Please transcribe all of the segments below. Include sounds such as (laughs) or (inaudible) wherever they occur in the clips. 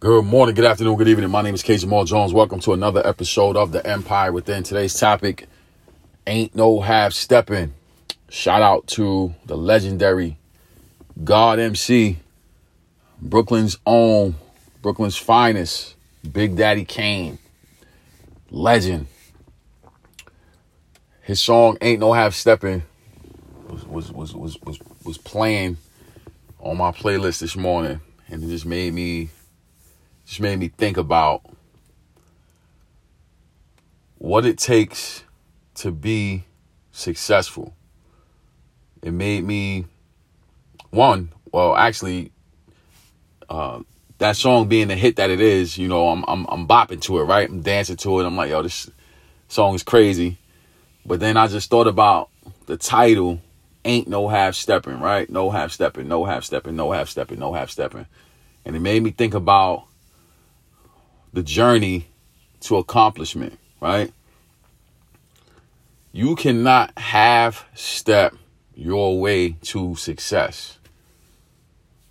Good morning, good afternoon, good evening. My name is K. Jamal Jones. Welcome to another episode of The Empire Within. Today's topic ain't no half stepping. Shout out to the legendary God MC, Brooklyn's own, Brooklyn's finest, Big Daddy Kane, legend. His song "Ain't No Half Stepping" was was was was was, was playing on my playlist this morning, and it just made me just made me think about what it takes to be successful. It made me one, well, actually, uh, that song being the hit that it is, you know, I'm I'm I'm bopping to it, right? I'm dancing to it. I'm like, yo, this song is crazy. But then I just thought about the title, ain't no half stepping, right? No half stepping, no half stepping, no half stepping, no half stepping. And it made me think about the journey to accomplishment, right? You cannot half step your way to success.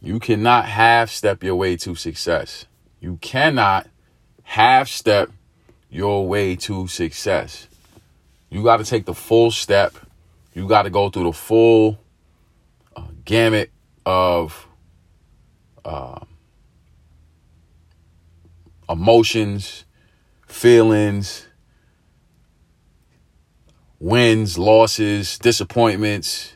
You cannot half step your way to success. You cannot half step your way to success. You got to take the full step. You got to go through the full uh, gamut of uh, emotions, feelings, wins, losses, disappointments,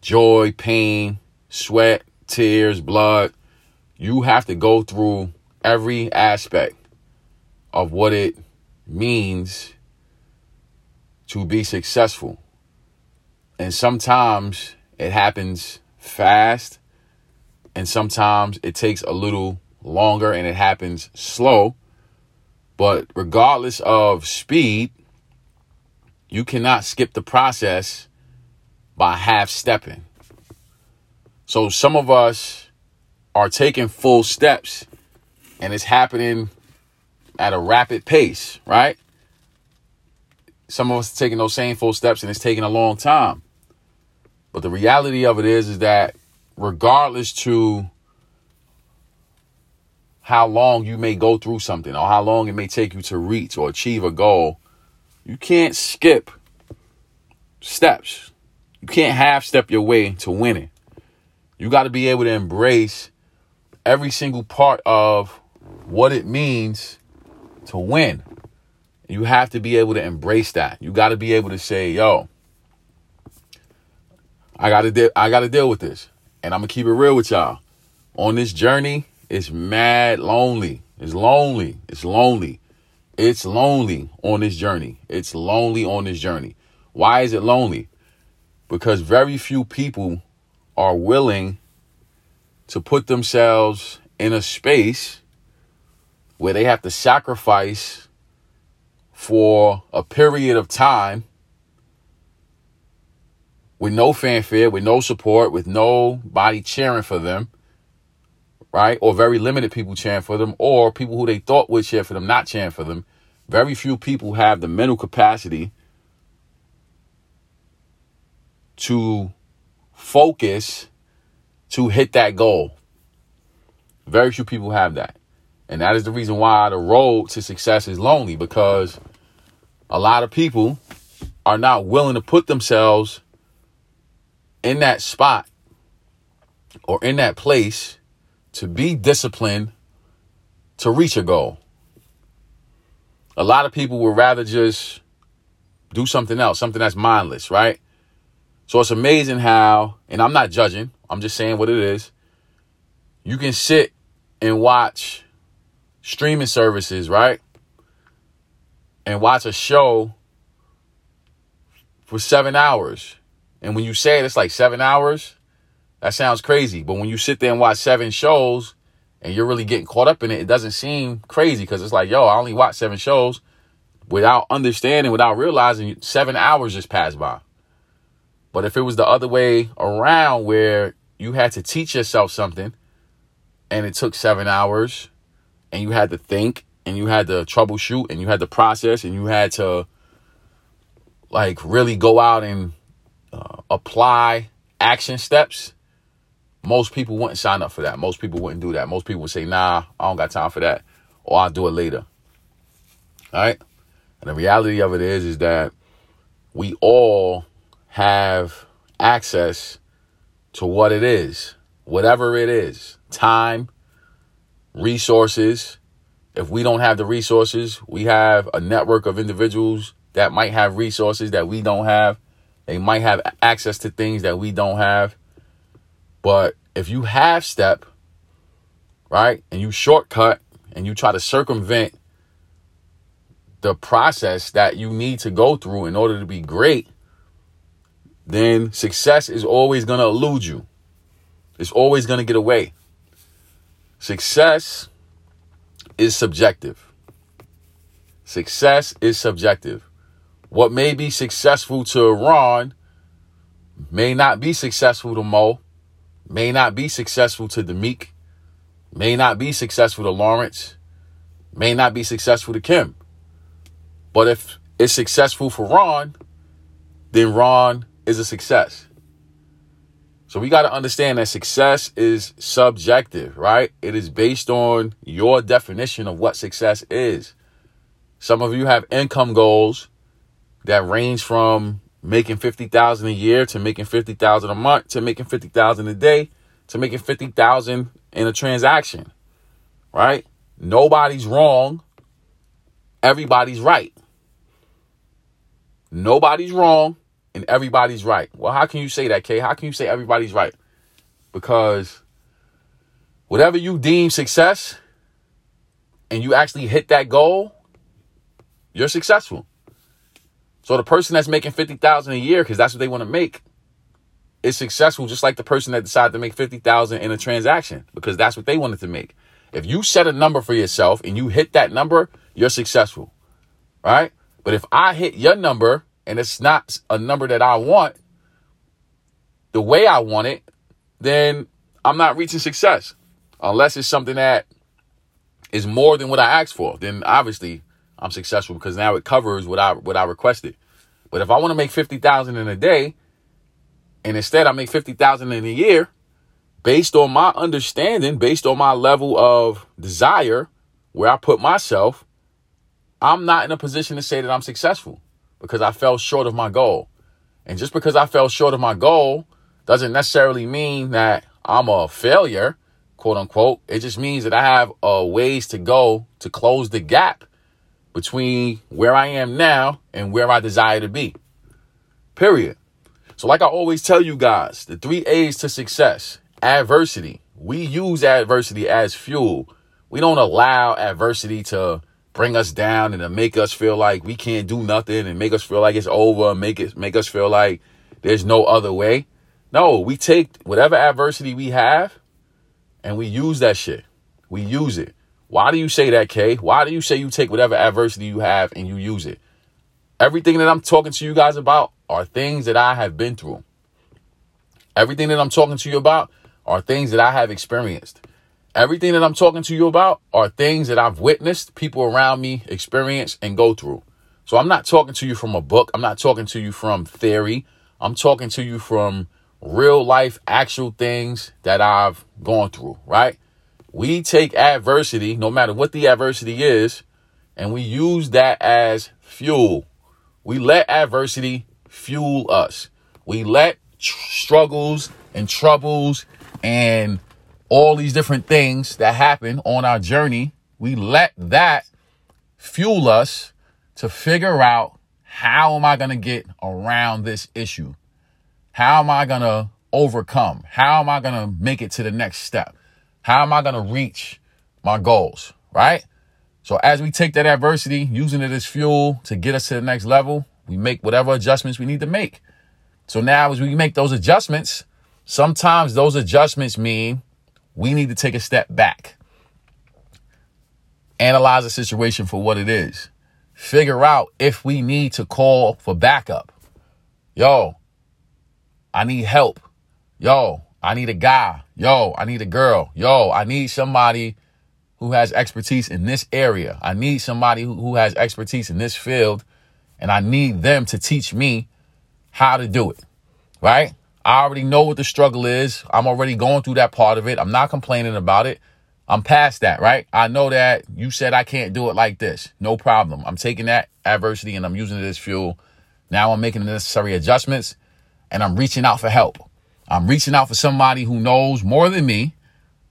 joy, pain, sweat, tears, blood. You have to go through every aspect of what it means to be successful. And sometimes it happens fast, and sometimes it takes a little longer and it happens slow. But regardless of speed, you cannot skip the process by half stepping. So some of us are taking full steps and it's happening at a rapid pace, right? Some of us are taking those same full steps and it's taking a long time. But the reality of it is is that regardless to how long you may go through something or how long it may take you to reach or achieve a goal, you can't skip steps. You can't half step your way to winning. You got to be able to embrace every single part of what it means to win. You have to be able to embrace that. You got to be able to say, "Yo, I got to de- I got to deal with this." And I'm going to keep it real with y'all. On this journey, it's mad lonely. It's lonely. It's lonely. It's lonely on this journey. It's lonely on this journey. Why is it lonely? Because very few people are willing to put themselves in a space where they have to sacrifice for a period of time with no fanfare, with no support, with nobody cheering for them right? Or very limited people cheering for them, or people who they thought would cheer for them not cheering for them. Very few people have the mental capacity to focus to hit that goal. Very few people have that. And that is the reason why the road to success is lonely because a lot of people are not willing to put themselves in that spot or in that place to be disciplined to reach a goal. A lot of people would rather just do something else, something that's mindless, right? So it's amazing how, and I'm not judging, I'm just saying what it is. You can sit and watch streaming services, right? And watch a show for seven hours. And when you say it, it's like seven hours. That sounds crazy. But when you sit there and watch seven shows and you're really getting caught up in it, it doesn't seem crazy because it's like, yo, I only watched seven shows without understanding, without realizing seven hours just passed by. But if it was the other way around where you had to teach yourself something and it took seven hours and you had to think and you had to troubleshoot and you had to process and you had to like really go out and uh, apply action steps most people wouldn't sign up for that. Most people wouldn't do that. Most people would say, nah, I don't got time for that. Or I'll do it later. All right? And the reality of it is, is that we all have access to what it is, whatever it is time, resources. If we don't have the resources, we have a network of individuals that might have resources that we don't have. They might have access to things that we don't have. But if you have step, right, and you shortcut and you try to circumvent the process that you need to go through in order to be great, then success is always going to elude you. It's always going to get away. Success is subjective. Success is subjective. What may be successful to Ron may not be successful to Mo, may not be successful to Demeek, may not be successful to Lawrence, may not be successful to Kim. But if it's successful for Ron, then Ron is a success. So we got to understand that success is subjective, right? It is based on your definition of what success is. Some of you have income goals that range from making 50,000 a year to making 50,000 a month to making 50,000 a day to making 50,000 in a transaction. Right? Nobody's wrong. Everybody's right. Nobody's wrong and everybody's right. Well, how can you say that, Kay? How can you say everybody's right? Because whatever you deem success and you actually hit that goal, you're successful. So the person that's making 50,000 a year cuz that's what they want to make is successful just like the person that decided to make 50,000 in a transaction because that's what they wanted to make. If you set a number for yourself and you hit that number, you're successful. Right? But if I hit your number and it's not a number that I want the way I want it, then I'm not reaching success. Unless it's something that is more than what I asked for, then obviously I'm successful because now it covers what I what I requested. But if I want to make 50,000 in a day and instead I make 50,000 in a year, based on my understanding, based on my level of desire, where I put myself, I'm not in a position to say that I'm successful because I fell short of my goal. And just because I fell short of my goal doesn't necessarily mean that I'm a failure, quote unquote. It just means that I have a ways to go to close the gap between where I am now and where I desire to be. Period. So, like I always tell you guys, the three A's to success adversity. We use adversity as fuel. We don't allow adversity to bring us down and to make us feel like we can't do nothing and make us feel like it's over, make it make us feel like there's no other way. No, we take whatever adversity we have and we use that shit. We use it. Why do you say that, Kay? Why do you say you take whatever adversity you have and you use it? Everything that I'm talking to you guys about are things that I have been through. Everything that I'm talking to you about are things that I have experienced. Everything that I'm talking to you about are things that I've witnessed people around me experience and go through. So I'm not talking to you from a book. I'm not talking to you from theory. I'm talking to you from real life, actual things that I've gone through, right? We take adversity, no matter what the adversity is, and we use that as fuel. We let adversity fuel us. We let tr- struggles and troubles and all these different things that happen on our journey, we let that fuel us to figure out how am I going to get around this issue? How am I going to overcome? How am I going to make it to the next step? How am I going to reach my goals? Right? So as we take that adversity, using it as fuel to get us to the next level, we make whatever adjustments we need to make. So now as we make those adjustments, sometimes those adjustments mean we need to take a step back, analyze the situation for what it is, figure out if we need to call for backup. Yo, I need help. Yo, I need a guy. Yo, I need a girl. Yo, I need somebody who has expertise in this area. I need somebody who, who has expertise in this field, and I need them to teach me how to do it. Right? I already know what the struggle is. I'm already going through that part of it. I'm not complaining about it. I'm past that, right? I know that you said I can't do it like this. No problem. I'm taking that adversity and I'm using it as fuel. Now I'm making the necessary adjustments and I'm reaching out for help. I'm reaching out for somebody who knows more than me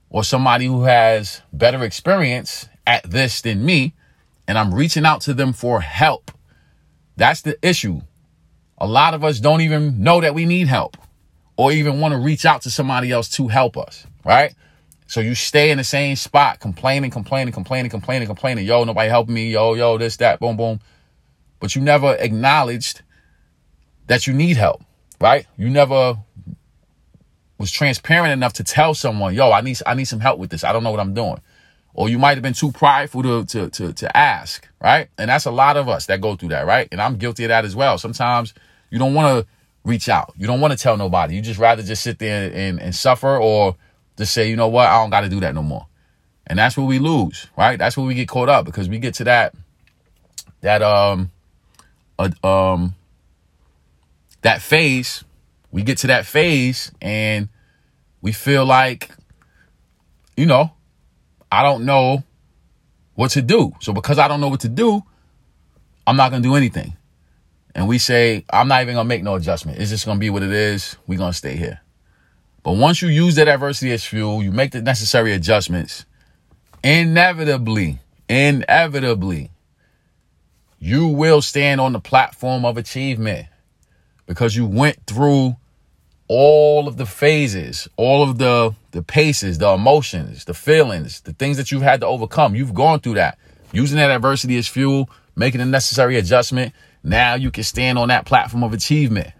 or somebody who has better experience at this than me. And I'm reaching out to them for help. That's the issue. A lot of us don't even know that we need help or even want to reach out to somebody else to help us, right? So you stay in the same spot, complaining, complaining, complaining, complaining, complaining. Yo, nobody helping me. Yo, yo, this, that, boom, boom. But you never acknowledged that you need help, right? You never was transparent enough to tell someone, yo, I need, I need some help with this. I don't know what I'm doing. Or you might have been too prideful to, to, to, to ask, right? And that's a lot of us that go through that, right? And I'm guilty of that as well. Sometimes you don't want to reach out. You don't want to tell nobody. You just rather just sit there and, and suffer or just say, you know what, I don't got to do that no more. And that's where we lose, right? That's where we get caught up because we get to that, that, um, uh, um, that phase. We get to that phase and we feel like, you know, I don't know what to do. So because I don't know what to do, I'm not going to do anything and we say, I'm not even gonna make no adjustment. It's just gonna be what it is. We're gonna stay here. But once you use that adversity as fuel, you make the necessary adjustments, inevitably, inevitably, you will stand on the platform of achievement because you went through all of the phases, all of the the paces, the emotions, the feelings, the things that you've had to overcome. You've gone through that. Using that adversity as fuel, making the necessary adjustment, now you can stand on that platform of achievement.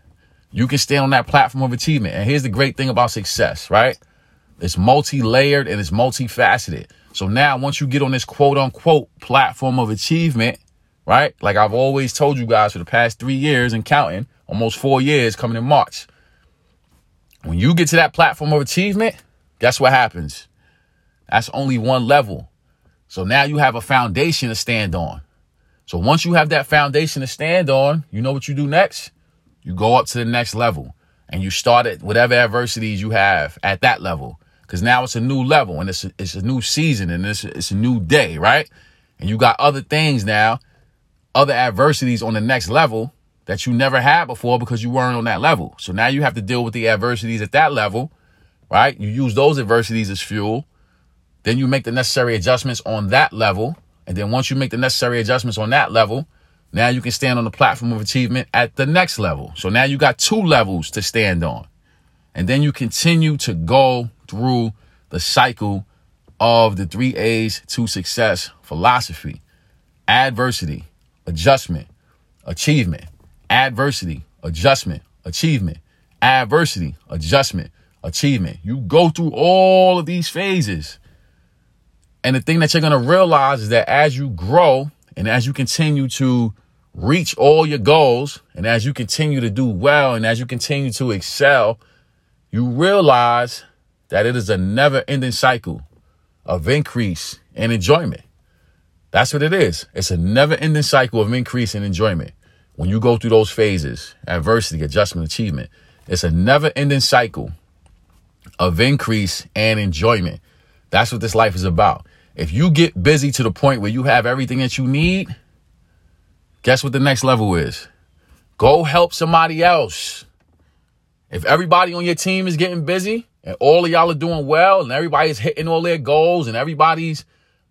You can stand on that platform of achievement. And here's the great thing about success, right? It's multi-layered and it's multifaceted. So now once you get on this quote unquote platform of achievement, right? Like I've always told you guys for the past three years and counting, almost four years coming in March. When you get to that platform of achievement, guess what happens? That's only one level. So now you have a foundation to stand on. So once you have that foundation to stand on, you know what you do next? You go up to the next level and you start at whatever adversities you have at that level. Cause now it's a new level and it's a, it's a new season and it's, it's a new day, right? And you got other things now, other adversities on the next level that you never had before because you weren't on that level. So now you have to deal with the adversities at that level, right? You use those adversities as fuel. Then you make the necessary adjustments on that level and then once you make the necessary adjustments on that level, now you can stand on the platform of achievement at the next level. So now you got two levels to stand on. And then you continue to go through the cycle of the three A's to success philosophy adversity, adjustment, achievement, adversity, adjustment, achievement, adversity, adjustment, achievement. You go through all of these phases and the thing that you're going to realize is that as you grow and as you continue to reach all your goals and as you continue to do well and as you continue to excel, you realize that it is a never ending cycle of increase and enjoyment. That's what it is. It's a never ending cycle of increase and enjoyment. When you go through those phases, adversity, adjustment, achievement, it's a never ending cycle of increase and enjoyment. That's what this life is about. If you get busy to the point where you have everything that you need, guess what the next level is? Go help somebody else. If everybody on your team is getting busy and all of y'all are doing well and everybody's hitting all their goals and everybody's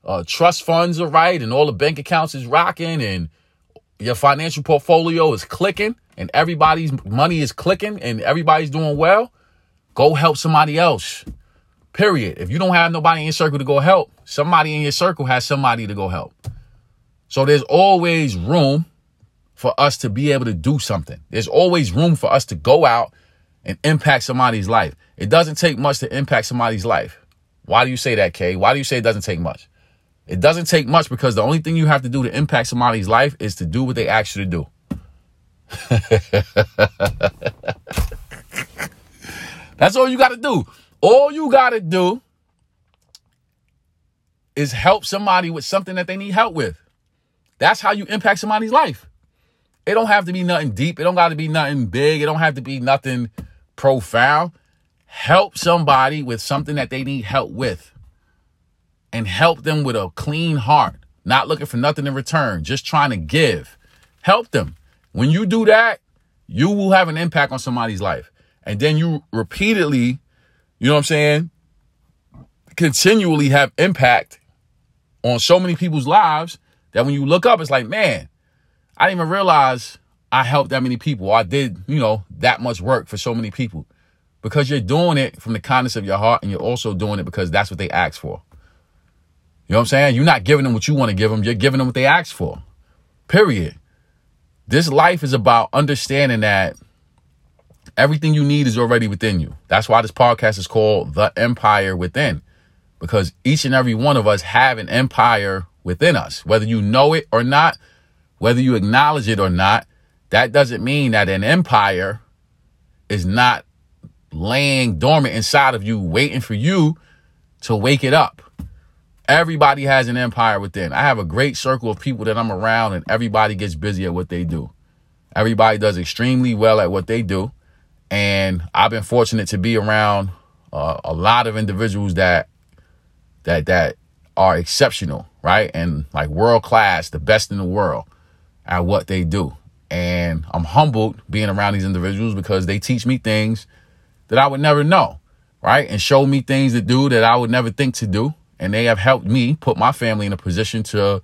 uh, trust funds are right and all the bank accounts is rocking and your financial portfolio is clicking and everybody's money is clicking and everybody's doing well, go help somebody else. Period. If you don't have nobody in your circle to go help, somebody in your circle has somebody to go help. So there's always room for us to be able to do something. There's always room for us to go out and impact somebody's life. It doesn't take much to impact somebody's life. Why do you say that, Kay? Why do you say it doesn't take much? It doesn't take much because the only thing you have to do to impact somebody's life is to do what they ask you to do. (laughs) That's all you got to do. All you got to do is help somebody with something that they need help with. That's how you impact somebody's life. It don't have to be nothing deep. It don't got to be nothing big. It don't have to be nothing profound, help somebody with something that they need help with and help them with a clean heart, not looking for nothing in return, just trying to give. Help them. When you do that, you will have an impact on somebody's life. And then you repeatedly, you know what I'm saying, continually have impact on so many people's lives that when you look up, it's like, man, I didn't even realize I helped that many people. I did, you know, that much work for so many people because you're doing it from the kindness of your heart and you're also doing it because that's what they asked for. You know what I'm saying? You're not giving them what you want to give them. You're giving them what they asked for. Period. This life is about understanding that everything you need is already within you. That's why this podcast is called The Empire Within. Because each and every one of us have an empire within us. Whether you know it or not, whether you acknowledge it or not, that doesn't mean that an empire is not laying dormant inside of you, waiting for you to wake it up. Everybody has an empire within. I have a great circle of people that I'm around, and everybody gets busy at what they do. Everybody does extremely well at what they do. And I've been fortunate to be around uh, a lot of individuals that that that are exceptional, right? And like world class, the best in the world at what they do. And I'm humbled being around these individuals because they teach me things that I would never know, right? And show me things to do that I would never think to do and they have helped me put my family in a position to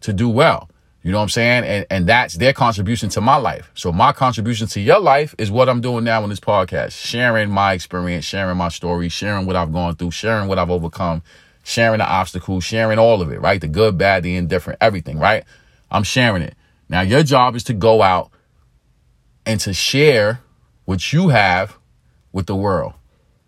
to do well. You know what I'm saying? And and that's their contribution to my life. So my contribution to your life is what I'm doing now in this podcast, sharing my experience, sharing my story, sharing what I've gone through, sharing what I've overcome, sharing the obstacles, sharing all of it, right? The good, bad, the indifferent, everything, right? I'm sharing it. Now your job is to go out and to share what you have with the world.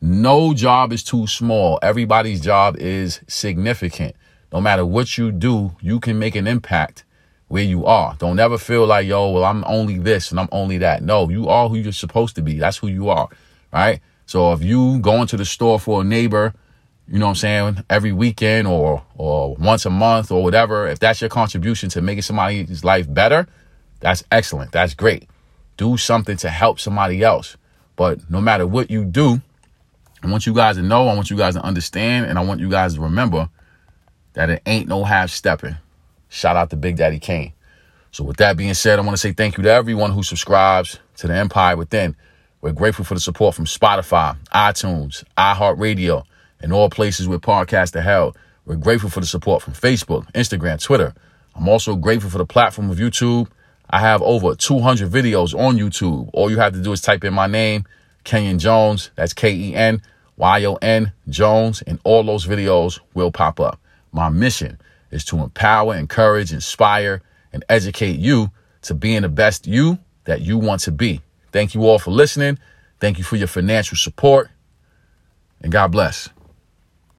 No job is too small. Everybody's job is significant. No matter what you do, you can make an impact where you are. Don't ever feel like, yo, well, I'm only this and I'm only that. No, you are who you're supposed to be. That's who you are. Right. So if you go into the store for a neighbor, you know what I'm saying, every weekend or or once a month or whatever, if that's your contribution to making somebody's life better, that's excellent. That's great. Do something to help somebody else. But no matter what you do, I want you guys to know, I want you guys to understand, and I want you guys to remember that it ain't no half stepping. Shout out to Big Daddy Kane. So, with that being said, I want to say thank you to everyone who subscribes to the Empire Within. We're grateful for the support from Spotify, iTunes, iHeartRadio, and all places where podcasts are held. We're grateful for the support from Facebook, Instagram, Twitter. I'm also grateful for the platform of YouTube. I have over 200 videos on YouTube. All you have to do is type in my name Kenyon Jones. That's K E N Y O N Jones. And all those videos will pop up. My mission is to empower, encourage, inspire, and educate you to being the best you that you want to be. Thank you all for listening. Thank you for your financial support. And God bless.